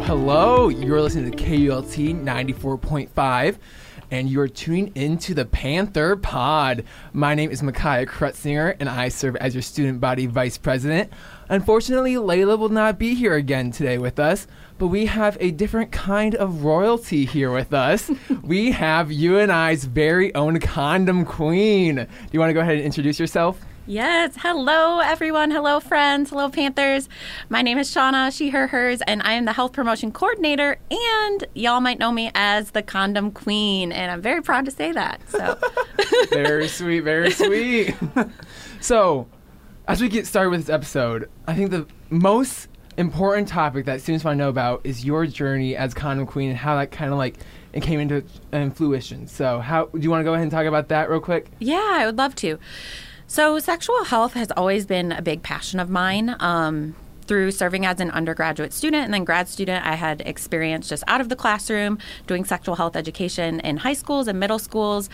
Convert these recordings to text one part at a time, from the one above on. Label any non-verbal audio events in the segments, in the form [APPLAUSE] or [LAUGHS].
hello, hello. You're listening to KULT 94.5, and you're tuning into the Panther Pod. My name is Micaiah Krutsinger, and I serve as your student body vice president. Unfortunately, Layla will not be here again today with us, but we have a different kind of royalty here with us. [LAUGHS] we have UNI's very own condom queen. Do you want to go ahead and introduce yourself? Yes. Hello, everyone. Hello, friends. Hello, Panthers. My name is Shawna, she, her, hers, and I am the health promotion coordinator. And y'all might know me as the condom queen. And I'm very proud to say that. So, [LAUGHS] very sweet. Very sweet. [LAUGHS] so, as we get started with this episode, I think the most important topic that students want to know about is your journey as condom queen and how that kind of like it came into um, fruition. So, how do you want to go ahead and talk about that real quick? Yeah, I would love to. So, sexual health has always been a big passion of mine. Um, through serving as an undergraduate student and then grad student, I had experience just out of the classroom doing sexual health education in high schools and middle schools.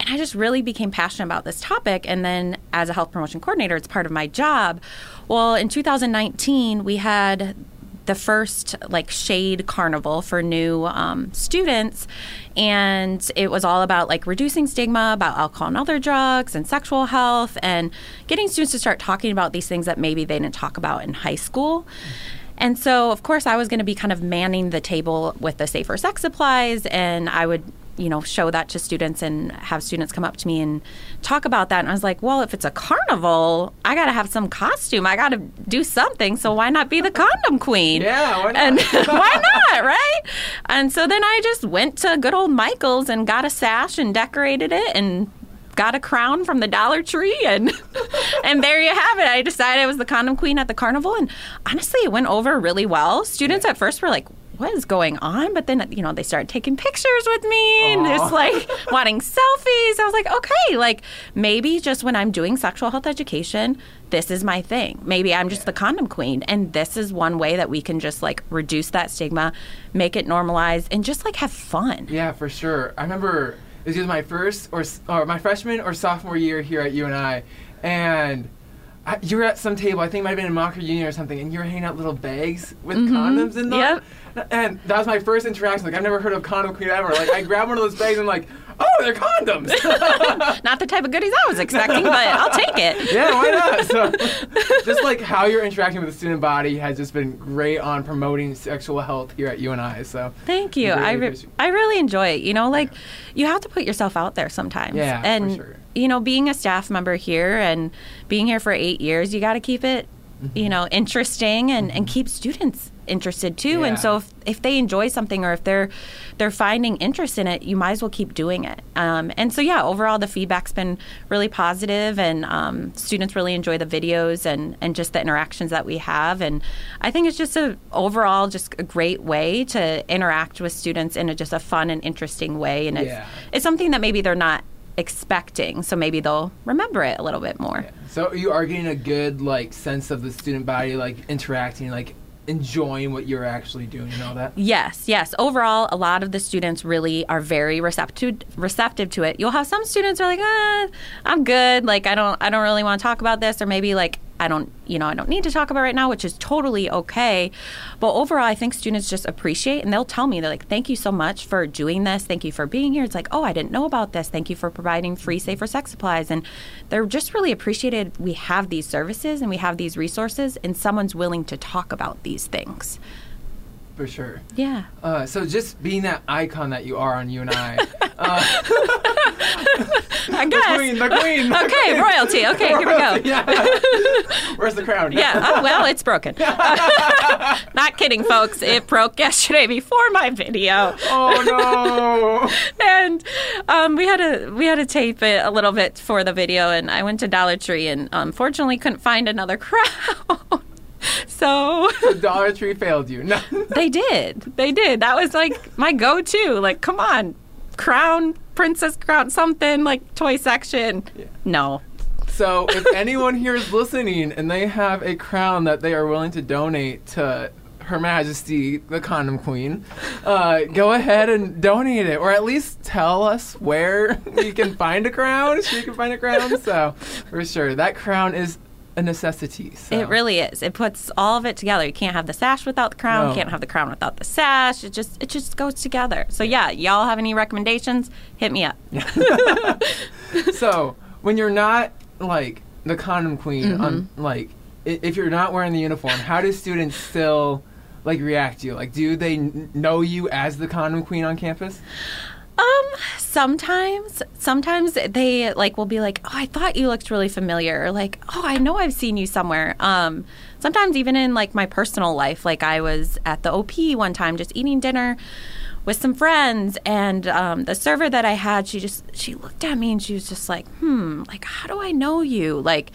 And I just really became passionate about this topic. And then as a health promotion coordinator, it's part of my job. Well, in 2019, we had the first like shade carnival for new um, students. And it was all about like reducing stigma about alcohol and other drugs and sexual health and getting students to start talking about these things that maybe they didn't talk about in high school. And so, of course, I was going to be kind of manning the table with the safer sex supplies, and I would you know, show that to students and have students come up to me and talk about that. And I was like, well, if it's a carnival, I got to have some costume. I got to do something. So why not be the condom queen? [LAUGHS] Yeah, why not? And [LAUGHS] why not, right? And so then I just went to good old Michael's and got a sash and decorated it and got a crown from the Dollar Tree and [LAUGHS] and there you have it. I decided I was the condom queen at the carnival and honestly it went over really well. Students at first were like, what is going on? But then, you know, they started taking pictures with me and just like [LAUGHS] wanting selfies. I was like, okay, like maybe just when I'm doing sexual health education, this is my thing. Maybe I'm just the condom queen. And this is one way that we can just like reduce that stigma, make it normalized, and just like have fun. Yeah, for sure. I remember it was either my first or, or my freshman or sophomore year here at UNI. And I, you were at some table, I think it might have been in Maucker Union or something, and you were hanging out little bags with mm-hmm. condoms in them. Yep. And that was my first interaction. Like, I've never heard of condom queen ever. Like, I grabbed one of those bags and, like, oh, they're condoms. [LAUGHS] not the type of goodies I was expecting, but I'll take it. [LAUGHS] Yeah, why not? So, [LAUGHS] just like how you're interacting with the student body has just been great on promoting sexual health here at UNI. So, thank you. Really I, re- I really enjoy it. You know, like, you have to put yourself out there sometimes. Yeah, and, sure. You know, being a staff member here and being here for eight years, you got to keep it, mm-hmm. you know, interesting and, mm-hmm. and keep students interested too. Yeah. And so if, if they enjoy something or if they're they're finding interest in it, you might as well keep doing it. Um, and so yeah, overall the feedback's been really positive, and um, students really enjoy the videos and and just the interactions that we have. And I think it's just a overall just a great way to interact with students in a, just a fun and interesting way. And yeah. it's it's something that maybe they're not expecting so maybe they'll remember it a little bit more yeah. so you are getting a good like sense of the student body like interacting like enjoying what you're actually doing and all that? Yes, yes. Overall, a lot of the students really are very receptive receptive to it. You'll have some students who are like, ah, I'm good. Like I don't I don't really want to talk about this, or maybe like I don't, you know, I don't need to talk about right now, which is totally okay. But overall, I think students just appreciate and they'll tell me, they're like, thank you so much for doing this. Thank you for being here. It's like, oh, I didn't know about this. Thank you for providing free, safer sex supplies. And they're just really appreciated we have these services and we have these resources and someone's willing to talk about these things. For sure. Yeah. Uh, so just being that icon that you are on UNI. [LAUGHS] uh, I guess. The queen, the queen. The okay, queen. royalty. Okay, royalty, here we go. Yeah. [LAUGHS] Where's the crown? Yeah. Oh, well, it's broken. [LAUGHS] Not kidding, folks. It broke yesterday before my video. Oh no. and um, we had to we had to tape it a little bit for the video, and I went to Dollar Tree and unfortunately couldn't find another crown. [LAUGHS] So the Dollar Tree failed you. No. [LAUGHS] they did. They did. That was like my go-to. Like, come on, crown, princess crown, something like toy section. Yeah. No. So if [LAUGHS] anyone here is listening and they have a crown that they are willing to donate to her Majesty, the Condom Queen, uh, go ahead and donate it, or at least tell us where we can find a crown. She can find a crown. So for sure, that crown is a necessity. So. It really is. It puts all of it together. You can't have the sash without the crown. No. Can't have the crown without the sash. It just it just goes together. So yeah, y'all have any recommendations? Hit me up. [LAUGHS] so when you're not like the condom queen on Mm-hmm. like if you're not wearing the uniform how do students still like react to you like do they n- know you as the condom queen on campus Um, sometimes, sometimes they like will be like, "Oh, I thought you looked really familiar," or like, "Oh, I know I've seen you somewhere." Um, sometimes even in like my personal life, like I was at the OP one time just eating dinner with some friends, and um, the server that I had, she just she looked at me and she was just like, "Hmm, like how do I know you?" Like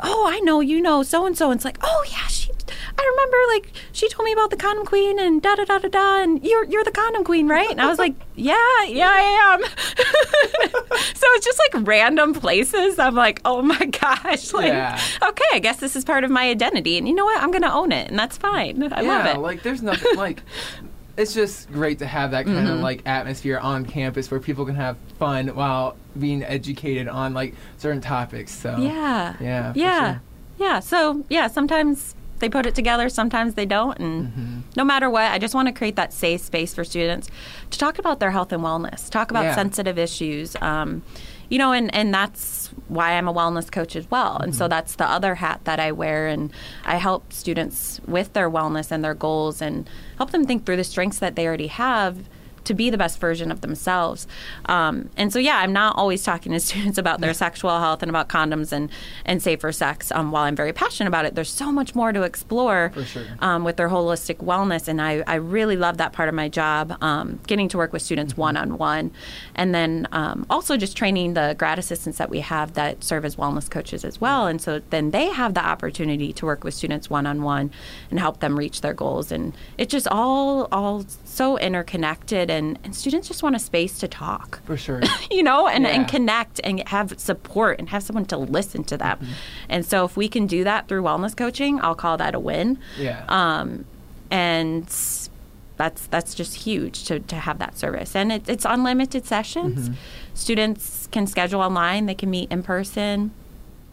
oh, I know you know so and so. And it's like, oh yeah, she. I remember like she told me about the condom queen and da da da da da, and you're you're the condom queen, right? And I was like, [LAUGHS] yeah, yeah, I am. [LAUGHS] so it's just like random places. I'm like, oh my [LAUGHS] gosh, like Yeah. okay, I guess this is part of my identity, and you know what? I'm gonna own it, and that's fine. I yeah love it. like there's nothing like it's just great to have that kind of Mm-hmm. like atmosphere on campus where people can have fun while being educated on like certain topics so yeah, yeah yeah, sure. yeah. So yeah, sometimes they put it together, sometimes they don't, and Mm-hmm. no matter what, I just want to create that safe space for students to talk about their health and wellness, talk about Yeah. sensitive issues. Um, you know, and, and that's why I'm a wellness coach as well. And Mm-hmm. so that's the other hat that I wear. And I help students with their wellness and their goals and help them think through the strengths that they already have to be the best version of themselves. Um, and so, yeah, I'm not always talking to [LAUGHS] students about their sexual health and about condoms and, and safer sex. Um, while I'm very passionate about it, there's so much more to explore sure. um, with their holistic wellness. And I, I really love that part of my job, um, getting to work with students one on one. And then um, also just training the grad assistants that we have that serve as wellness coaches as well. And so then they have the opportunity to work with students one on one and help them reach their goals. And it's just all, all so interconnected. And, and students just want a space to talk for sure [LAUGHS] you know, and, Yeah. and connect and have support and have someone to listen to them. And so if we can do that through wellness coaching, I'll call that a win. yeah Um, and that's that's just huge to, to have that service. And it, it's unlimited sessions. Students can schedule online, they can meet in person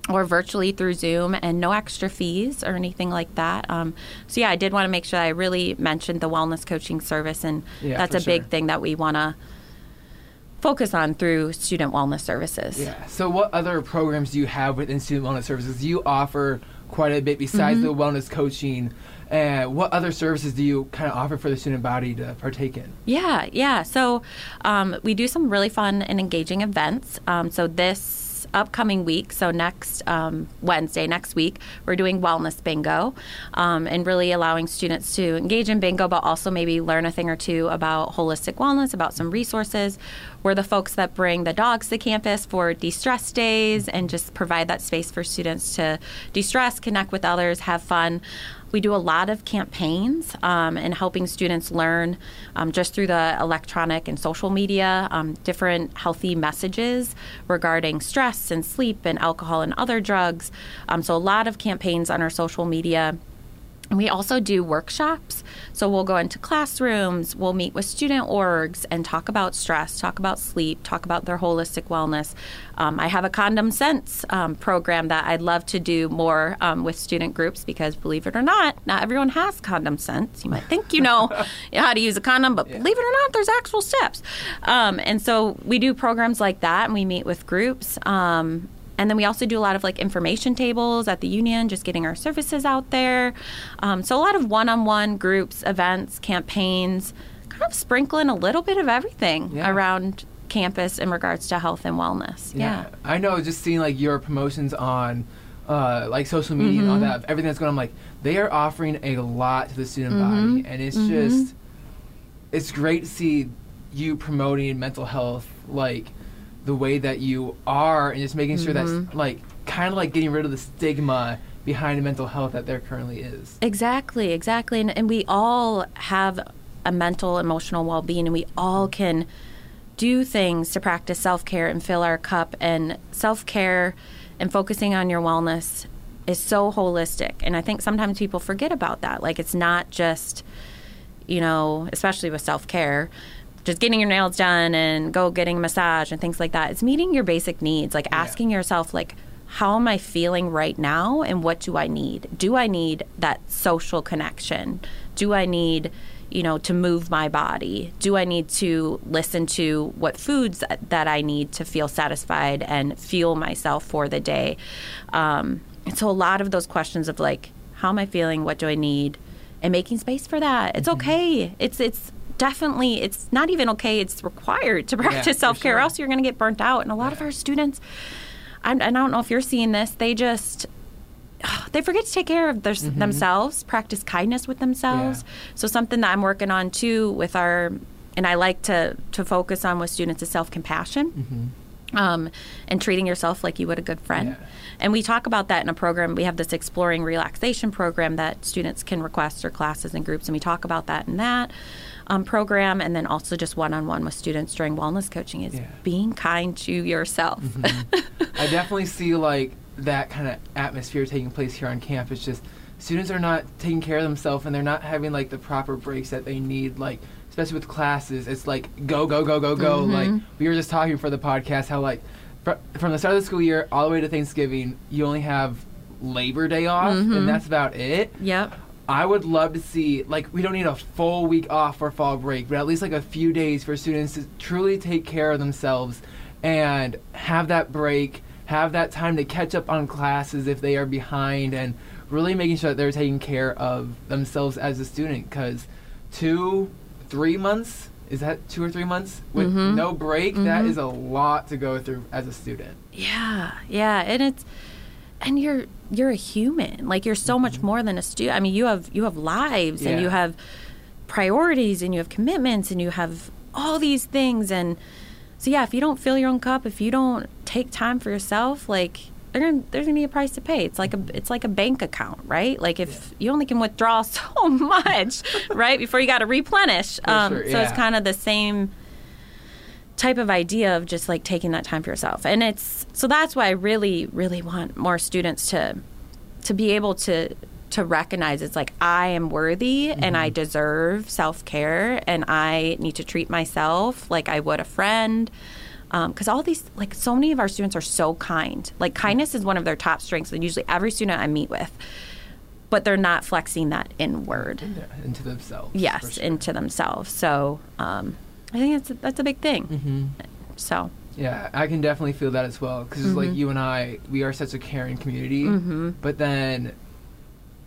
or virtually through Zoom, and no extra fees or anything like that. Um, so yeah, I did want to make sure I really mentioned the wellness coaching service, and Yeah, that's a big thing that we want to focus on through student wellness services. Yeah. So, what other programs do you have within student wellness services? You offer quite a bit besides Mm-hmm. the wellness coaching. And what other services do you kind of offer for the student body to partake in? Yeah, yeah. So um, we do some really fun and engaging events. Um, so this upcoming week, so next um, Wednesday, next week, we're doing wellness bingo, um, and really allowing students to engage in bingo, but also maybe learn a thing or two about holistic wellness, about some resources. We're the folks that bring the dogs to campus for de-stress days and just provide that space for students to de-stress, connect with others, have fun. We do a lot of campaigns um, helping students learn um, just through the electronic and social media um, different healthy messages regarding stress and sleep and alcohol and other drugs. Um, so, a lot of campaigns on our social media. And we also do workshops. So we'll go into classrooms, we'll meet with student orgs and talk about stress, talk about sleep, talk about their holistic wellness. Um, I have a condom sense um, program that I'd love to do more um, with student groups because, believe it or not, not everyone has condom sense. You might think you know [LAUGHS] how to use a condom, but believe it or not, there's actual steps. Um, and so we do programs like that and we meet with groups. And then we also do a lot of like information tables at the union, just getting our services out there. Um, so a lot of one-on-one groups, events, campaigns, kind of sprinkling a little bit of everything Yeah. around campus in regards to health and wellness. Yeah. I know just seeing like your promotions on uh, like social media and all Mm-hmm. that, everything that's going on, I'm like, they are offering a lot to the student Mm-hmm. body. And it's just, it's great to see you promoting mental health, like the way that you are, and just making sure Mm-hmm. that's like kind of like getting rid of the stigma behind mental health that there currently is. Exactly, exactly. And, and we all have a mental, emotional well being, and we all can do things to practice self care and fill our cup. And self care and focusing on your wellness is so holistic. And I think sometimes people forget about that. Like, it's not just, you know, especially with self care. Just getting your nails done and go getting a massage and things like that. It's meeting your basic needs, like asking yourself, like, how am I feeling right now and what do I need? Do I need that social connection? Do I need, you know, to move my body? Do I need to listen to what foods that I need to feel satisfied and fuel myself for the day? Um, and so a lot of those questions of like, how am I feeling? What do I need? And making space for that. It's mm-hmm. okay. It's it's definitely it's not even okay. It's required to [LAUGHS] practice yeah, self care, sure. else you're going to get burnt out. And a lot yeah. of our students I'm, I do not know if you're seeing this. They just they forget to take care of their, mm-hmm. themselves, practice kindness with themselves. Yeah. So something that I'm working on too with our, and I like to to focus on with students is self compassion. Mm-hmm. Um, and treating yourself like you would a good friend. Yeah. And we talk about that in a program. We have this exploring relaxation program that students can request or classes and groups, and we talk about that and that um, program, and then also just one on one with students during wellness coaching is yeah. being kind to yourself. Mm-hmm. [LAUGHS] I definitely see like that kind of atmosphere taking place here on campus. Just students are not taking care of themselves, and they're not having like the proper breaks that they need. Like especially with classes, it's like go go go go go. Mm-hmm. Like we were just talking for the podcast how like fr- from the start of the school year all the way to Thanksgiving, you only have Labor Day off, mm-hmm. and that's about it. Yep. I would love to see like we don't need a full week off for fall break, but at least like a few days for students to truly take care of themselves and have that break, have that time to catch up on classes if they are behind and really making sure that they're taking care of themselves as a student cuz 2 3 months is that 2 or 3 months with mm-hmm. no break mm-hmm. that is a lot to go through as a student. Yeah. Yeah, and it's and you're you're a human. Like you're so much mm-hmm. more than a student. I mean, you have you have lives yeah. and you have priorities and you have commitments and you have all these things and so yeah, if you don't fill your own cup, if you don't take time for yourself, like gonna, there's gonna be a price to pay. It's like a it's like a bank account, right? Like if yeah. you only can withdraw [LAUGHS] so much, [LAUGHS] right, before you got to replenish. Um, sure, yeah. So it's kind of the same type of idea of just like taking that time for yourself. And it's so that's why I really, really want more students to to be able to to recognize it's like I am worthy mm-hmm. and I mm-hmm. deserve self care and I need to treat myself like I would a friend. Because um, all these, like, so many of our students are so kind. Like, kindness is one of their top strengths, and usually every student I meet with, but they're not flexing that inward into themselves. Yes, sure. into themselves. So, um, I think that's a, that's a big thing. Mm-hmm. So. Yeah, I can definitely feel that as well because mm-hmm. like UNI, we are such a caring community. Mm-hmm. But then,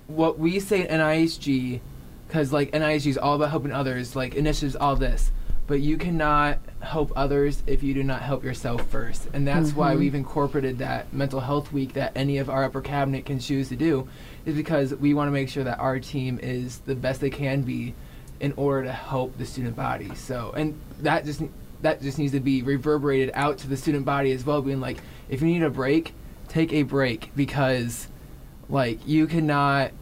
what we say at NISG, because like NISG is all about helping others, like initiatives, all this. But you cannot help others if you do not help yourself first, and that's why mm-hmm. we've incorporated that mental health week that any of our upper cabinet can choose to do, is because we want to make sure that our team is the best they can be in order to help the student body. So, and that just that just needs to be reverberated out to the student body as well, being like, if you need a break, take a break because, like, you cannot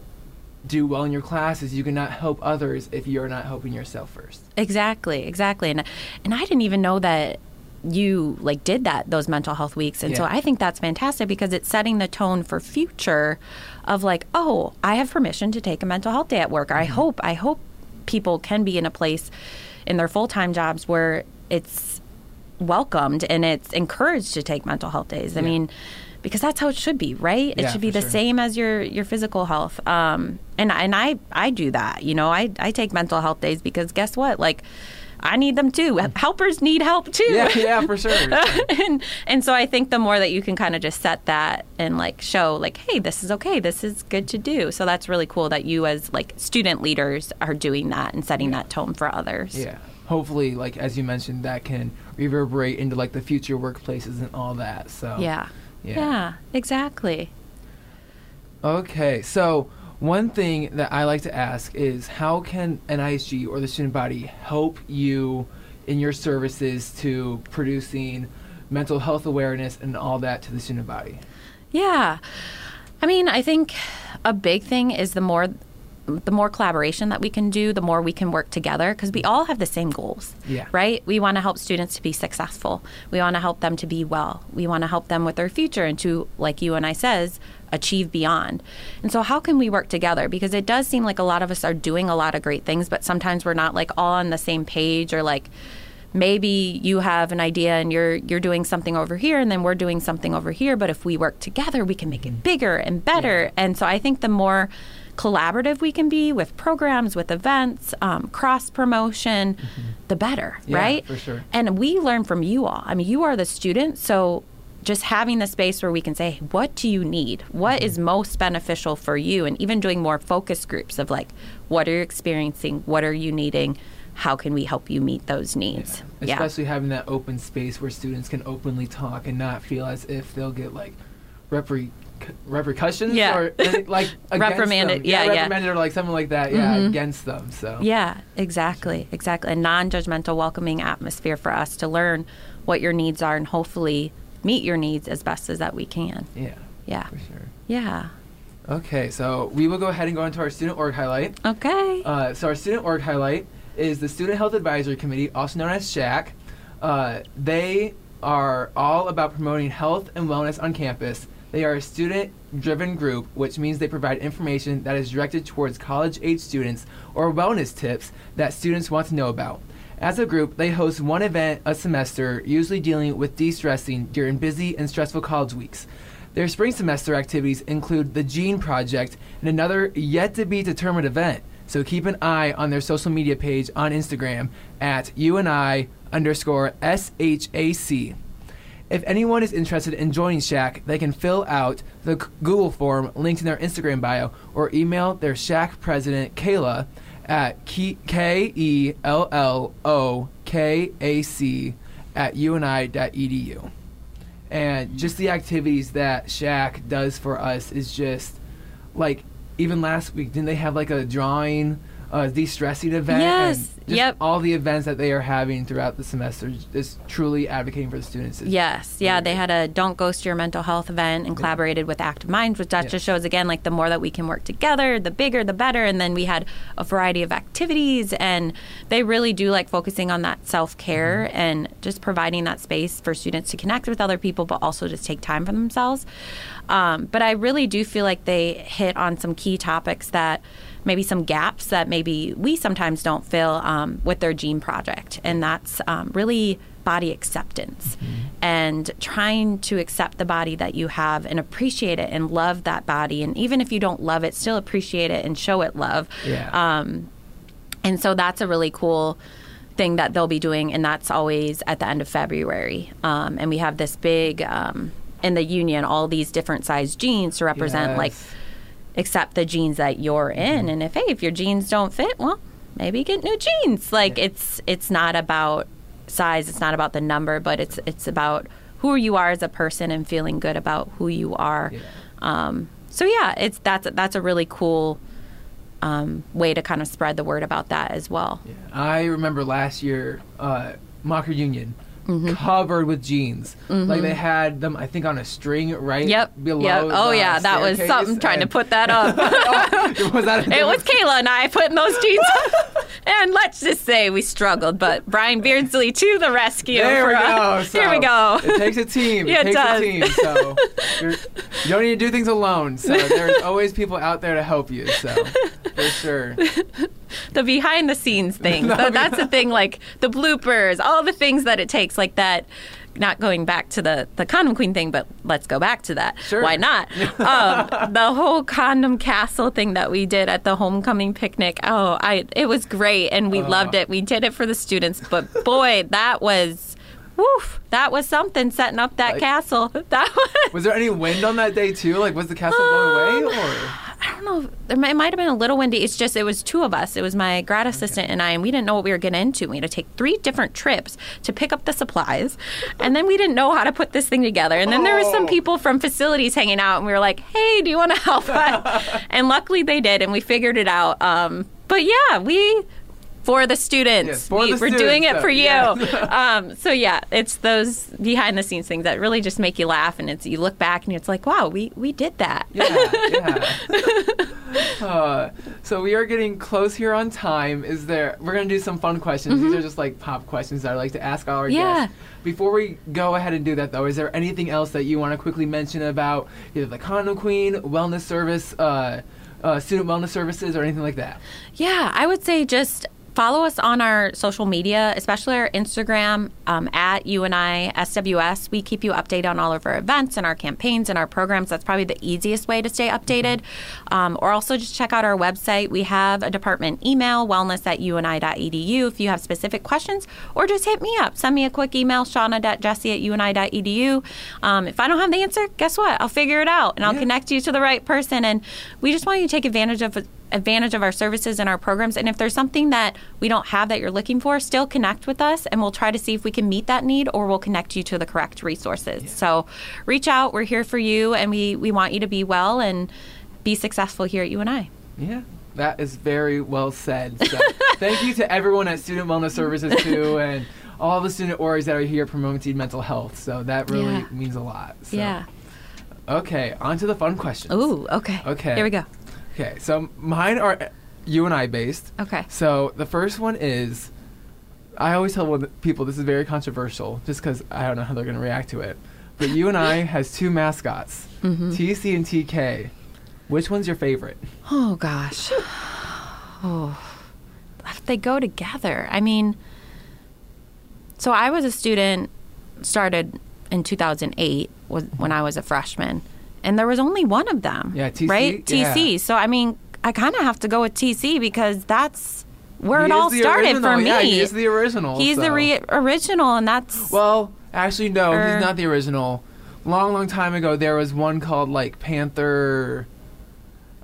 do well in your classes. You cannot help others if you're not helping yourself first. Exactly, exactly, and and I didn't even know that you like did that those mental health weeks and yeah. so i think that's fantastic because it's setting the tone for future of like oh i have permission to take a mental health day at work mm-hmm. i hope i hope people can be in a place in their full time jobs where it's welcomed and it's encouraged to take mental health days. Yeah. I mean, because that's how it should be, right? It yeah, should be the sure. same as your your physical health. Um, and and I I do that. You know, I I take mental health days because guess what? Like I need them too. Mm. Helpers need help too. Yeah, yeah, for sure. [LAUGHS] and and so I think the more that you can kind of just set that and like show like, hey, this is okay. This is good to do. So that's really cool that you as like student leaders are doing that and setting that tone for others. Yeah. Hopefully, like as you mentioned, that can reverberate into like the future workplaces and all that. So yeah, yeah, yeah exactly. Okay, so one thing that I like to ask is how can NISG or the student body help you in your services to producing mental health awareness and all that to the student body? Yeah. I mean, I think a big thing is the more the more collaboration that we can do, the more we can work together because we all have the same goals. Yeah. Right? We want to help students to be successful. We want to help them to be well. We want to help them with their future and to, like UNI says, achieve beyond. And so, how can we work together? Because it does seem like a lot of us are doing a lot of great things, but sometimes we're not like all on the same page or like maybe you have an idea and you're you're doing something over here and then we're doing something over here but if we work together we can make it mm-hmm. bigger and better Yeah. and so i think the more collaborative we can be with programs with events um, cross promotion the better Mm-hmm. Yeah, right? for sure. and we learn from you all. I mean you are the student so just having the space where we can say what do you need? What is Mm-hmm. most beneficial for you? And even doing more focus groups of like what are you experiencing? What are you needing? How can we help you meet those needs? Yeah, Especially having that open space where students can openly talk and not feel as if they'll get like repre- repercussions Yeah. or [LAUGHS] like Reprimanded, yeah, yeah. reprimanded or like something like that. Yeah, Mhm. against them. So Yeah, exactly, exactly. A non-judgmental, welcoming atmosphere for us to learn what your needs are and hopefully meet your needs as best as that we can. yeah, Yeah, for sure. yeah. Okay, so we will go ahead and go into our student org highlight. Okay. Uh, so our student org highlight is the Student Health Advisory Committee, also known as SHAC. Uh, they are all about promoting health and wellness on campus. They are a student-driven group, which means they provide information that is directed towards college-age students or wellness tips that students want to know about. As a group, they host one event a semester, usually dealing with de-stressing during busy and stressful college weeks. Their spring semester activities include the Jean Project and another yet to be determined event. So keep an eye on their social media page on Instagram at UNI underscore SHAC. If anyone is interested in joining SHAC, they can fill out the Google form linked in their Instagram bio or email their SHAC president, Kayla, at K E L L O K A C at uni.edu. And just the activities that SHAC does for us is just like even last week, didn't they have like a drawing, uh, de-stressing event? Yes, yep. All the events that they are having throughout the semester is truly advocating for the students. It's Yes, yeah, they had a "Don't Ghost Your Mental Health" event and collaborated with Active Minds, which that Yeah. just shows again like the more that we can work together, the bigger, the better. And then we had a variety of activities, and they really do like focusing on that self care Mm-hmm. and just providing that space for students to connect with other people, but also just take time for themselves. Um, but I really do feel like they hit on some key topics that maybe some gaps that maybe we sometimes don't fill um, with their jean project and that's um, really body acceptance and trying to accept the body that you have and appreciate it and love that body and even if you don't love it still appreciate it and show it love Yeah. um, and so that's a really cool thing that they'll be doing, and that's always at the end of February. Um, and we have this big um, in the union, all these different size jeans to represent like Yes. Accept the jeans that you're in. And if hey, if your jeans don't fit, well, maybe get new jeans. Like Yeah. it's it's not about size, it's not about the number, but it's it's about who you are as a person and feeling good about who you are. Yeah. Um, so yeah, it's that's that's a really cool um, way to kind of spread the word about that as well. Yeah. I remember last year, uh, Maucker Union Mm-hmm. covered with jeans. Like they had them, I think, on a string right Yep. below. yep. Oh yeah, that was something trying to put that up. [LAUGHS] Oh, was that it was Kayla and I putting those jeans. Up. [LAUGHS] and let's just say we struggled, but Brian Beardsley to the rescue. There we go. So [LAUGHS] Here we go. It takes a team. Yeah, it it takes does. a team. So you don't need to do things alone. So there's always people out there to help you. So for sure. The behind the scenes things. [LAUGHS] So that's the thing, like the bloopers, all the things that it takes, like that. Not going back to the the condom queen thing, but let's go back to that. Sure. Why not? [LAUGHS] um, the whole condom castle thing that we did at the homecoming picnic. Oh, I it was great, and we Oh. loved it. We did it for the students, but boy, [LAUGHS] that was. Woof, that was something setting up that Like- castle. That was, Was there any wind on that day too? Like was the castle blown away or? I don't know. There might, it might have been a little windy. It's just it was two of us. It was my grad assistant and I, and we didn't know what we were getting into. We had to take three different trips to pick up the supplies, and then we didn't know how to put this thing together. And then there were some Oh. people from facilities hanging out, and we were like, "Hey, do you want to help us?" [LAUGHS] and luckily they did, and we figured it out. Um, but yeah, we. For the students, Yes, for we, we're doing it for you. [LAUGHS] um, so yeah, it's those behind the scenes things that really just make you laugh, and it's you look back and it's like, wow, we we did that. Yeah, yeah. [LAUGHS] [LAUGHS] Uh, so we are getting close here on time. Is there? We're gonna do some fun questions. These are just like pop questions that I like to ask all our Mm-hmm. Yeah. guests. Before we go ahead and do that, though, is there anything else that you want to quickly mention about either the Condom Queen, wellness service, uh, uh, student wellness services, or anything like that? Yeah, I would say just follow us on our social media, especially our Instagram um, at UNI SWS. We keep you updated on all of our events and our campaigns and our programs. That's probably the easiest way to stay updated. Um, or also just check out our website. We have a department email, wellness at uni.edu, if you have specific questions, or just hit me up. Send me a quick email, shawna.jesse at uni.edu. Um, if I don't have the answer, guess what? I'll figure it out and I'll Yeah. connect you to the right person. And we just want you to take advantage of advantage of our services and our programs. And if there's something that we don't have that you're looking for, still connect with us and we'll try to see if we can meet that need or we'll connect you to the correct resources. So reach out. We're here for you and we, we want you to be well and be successful here at UNI. Yeah, that is very well said. So [LAUGHS] thank you to everyone at Student Wellness Services too, and all the student orgs that are here promoting mental health. So that really Yeah. means a lot. So. Yeah. Okay, on to the fun questions. Ooh, okay. Okay. Here we go. Okay, so mine are UNI based. Okay. So the first one is, I always tell people this is very controversial, just because I don't know how they're going to react to it. But UNI has two mascots, Mm-hmm. TC and TK. Which one's your favorite? Oh gosh. [SIGHS] Oh, they go together. I mean, so I was a student, started in 2008 was when I was a freshman, and there was only one of them. Yeah, TC, Right, yeah. TC. So I mean, I kind of have to go with TC because that's where He it all started original. for me. Yeah, he is the original. He's the re- original, and that's Well, actually, no, Er. he's not the original. Long, long time ago, there was one called like Panther.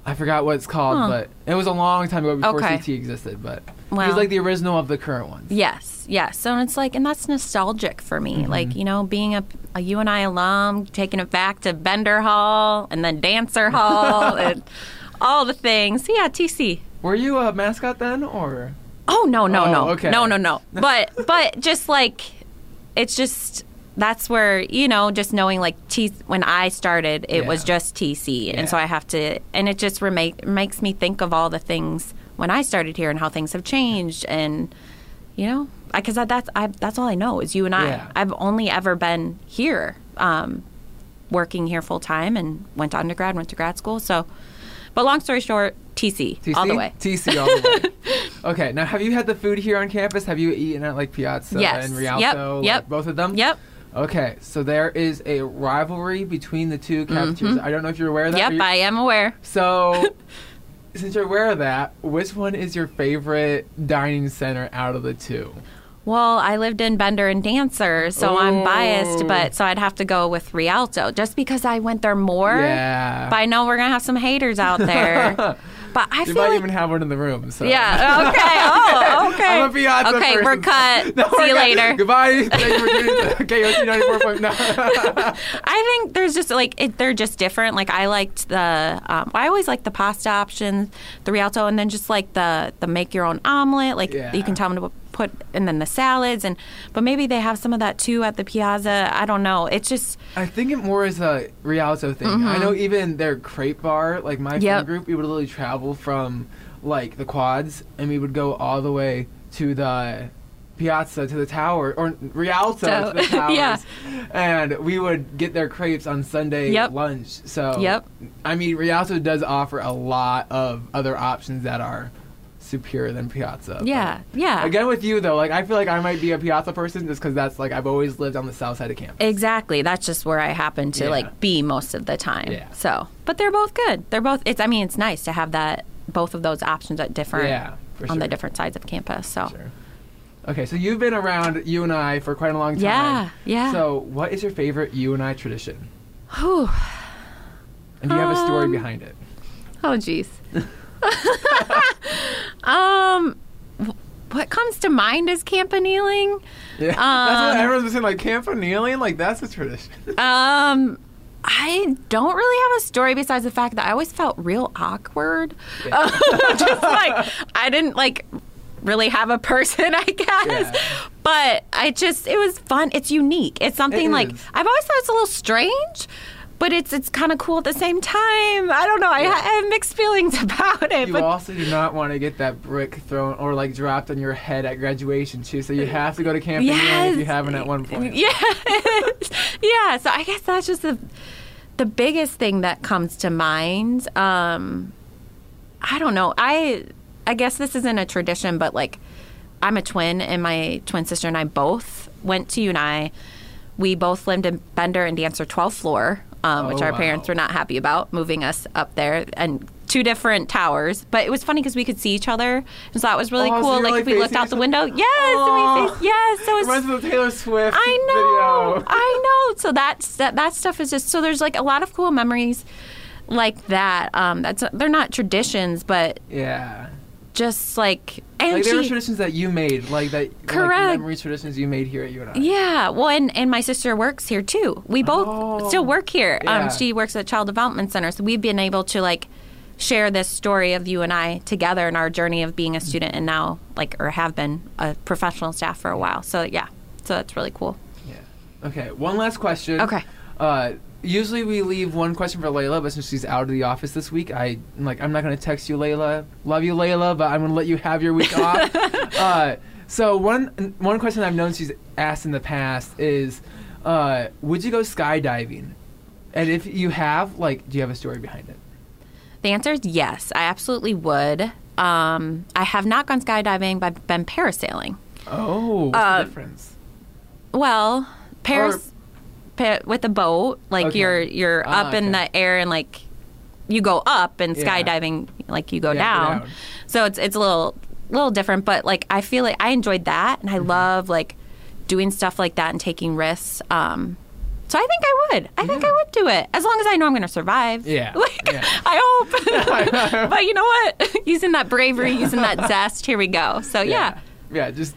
I forgot what it's called, Huh. but it was a long time ago before Okay. CT existed. But Well. he's like the original of the current ones. Yes, yes. So it's like, and that's nostalgic for me. Mm-hmm. Like, you know, being a, a UNI alum, taking it back to Bender Hall and then Dancer Hall [LAUGHS] and all the things. Yeah, TC. Were you a mascot then, or? Oh no, no, Oh, no, okay. no, no, no. [LAUGHS] But but just like, it's just that's where you know just knowing like T when I started, it was just TC, Yeah. and so I have to, and it just remake, makes me think of all the things when I started here and how things have changed, and you know, because that's I, that's all I know is UNI. Yeah. I've only ever been here, um, working here full time, and went to undergrad, went to grad school. So, but long story short, TC, TC? all the way. TC all the way. [LAUGHS] okay, now have you had the food here on campus? Have you eaten at like Piazza Yes. and Yep, Rialto? like, yep. both of them? Yep. Okay, so there is a rivalry between the two cafeterias. I don't know if you're aware of that. Mm-hmm. Yep, I am aware. So, [LAUGHS] since you're aware of that, which one is your favorite dining center out of the two? Well, I lived in Bender and Dancer, so I'm biased, but so I'd have to go with Rialto just because I went there more. Yeah. But I know we're gonna have some haters out there. [LAUGHS] but I You might like even have one in the room. So. yeah. Okay. Oh, [LAUGHS] okay. I'm a Piazza okay, person. we're cut. [LAUGHS] No, See we're you cut. later. Goodbye. [LAUGHS] Thank you for in to KOC 94.9. I think there's just like it, they're just different. Like I liked the um, I always like the pasta options, the Rialto, and then just like the the make your own omelet. Like Yeah. you can tell them to put, and then the salads, and but maybe they have some of that too at the Piazza. I don't know. It's just I think it more is a Rialto thing. I know even their crepe bar, like my Mm-hmm. Yep. friend group, we would literally travel from like the quads and we would go all the way to the Piazza to the tower or Rialto to the [LAUGHS] So- towers. yeah. And we would get their crepes on Sunday Yep. lunch. So Yep. I mean Rialto does offer a lot of other options that are superior than Piazza. yeah, But yeah. Again with you though, like I feel like I might be a Piazza person just because that's like I've always lived on the south side of campus. Exactly. That's just where I happen to Yeah. like be most of the time. Yeah. So, but they're both good. They're both. It's. I mean, it's nice to have that both of those options at different Yeah, for on the different sides of campus. So, Sure. Okay, so you've been around UNI for quite a long time. Yeah, yeah. So, what is your favorite UNI tradition? Whew. And do you have a story Um, behind it? Oh, jeez. [LAUGHS] [LAUGHS] um, what comes to mind is campanile. Yeah, [LAUGHS] that's what um, everyone's been saying. Like campaniling, like that's a tradition. [LAUGHS] Um, I don't really have a story besides the fact that I always felt real awkward. [LAUGHS] Just like I didn't like really have a person, I guess. Yeah. But I just it was fun. It's unique. It's something It like. I've always thought it's a little strange. But it's it's kind of cool at the same time. I don't know. I, Yeah. I have mixed feelings [LAUGHS] about it. You but also do not want to get that brick thrown or like dropped on your head at graduation too. So you have to go to campaniling if you haven't at one point. [LAUGHS] Yeah, yeah. So I guess that's just the the biggest thing that comes to mind. Um, I don't know. I I guess this isn't a tradition, but like I'm a twin, and my twin sister and I both went to UNI. We both lived in Bender and Dancer 12th floor, um, which Oh, our wow. parents were not happy about moving us up there and two different towers. But it was funny because we could see each other, and so that was really Oh, cool. you're, like, like, if we looked out the window, yes, and Aw. we faced, yes. So it was Reminds me of the Taylor Swift I know. video. [LAUGHS] I know. So that's that, that stuff is just so there's like a lot of cool memories like that. Um, that's they're not traditions, but Yeah. Just like and Like there were traditions that you made, like that like Correct. memory traditions you made here at UNI. yeah. Well, and and my sister works here too. We both Oh. still work here. Yeah. Um, she works at Child Development Center, so we've been able to like share this story of UNI together in our journey of being a student and now like or have been a professional staff for a while. So yeah, so that's really cool. Yeah. Okay. One last question. Okay. Uh, usually we leave one question for Layla, but since she's out of the office this week, I I'm like I'm not gonna text you, Layla. Love you, Layla, but I'm gonna let you have your week off. [LAUGHS] Uh, so one one question I've known she's asked in the past is, uh, would you go skydiving? And if you have, like, do you have a story behind it? The answer is yes. I absolutely would. Um, I have not gone skydiving, but I've been parasailing. Oh, what's Uh, the difference? Well, paras with a boat, like Okay. you're you're Ah, up in the air and like you go up, and Yeah. skydiving like you go Yeah, down. down. So it's it's a little little different, but like I feel like I enjoyed that, and I Mm-hmm. love like doing stuff like that and taking risks. Um, so I think I would. I think I would do it as long as I know I'm going to survive. Yeah. [LAUGHS] Like, Yeah. I hope. [LAUGHS] [LAUGHS] but you know what? using that bravery, using that zest. Here we go. So yeah. Yeah, just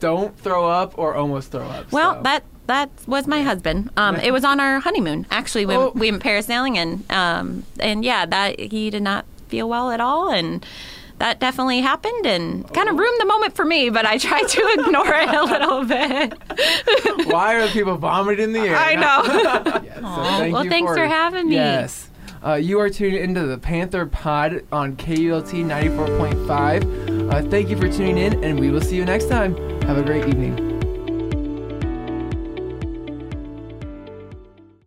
don't throw up or almost throw up. Well, so. that that was my husband. Um, it was on our honeymoon actually. We, Oh. we went parasailing and um, and yeah, that he did not feel well at all and. That definitely happened and kind Oh. of ruined the moment for me, but I tried to [LAUGHS] ignore it a little bit. [LAUGHS] Why are people vomiting in the air? I know. [LAUGHS] Yes, so thank well, thanks for having me. Yes. Uh, you are tuning into the Panther Pod on KULT 94.5. Uh, thank you for tuning in, and we will see you next time. Have a great evening.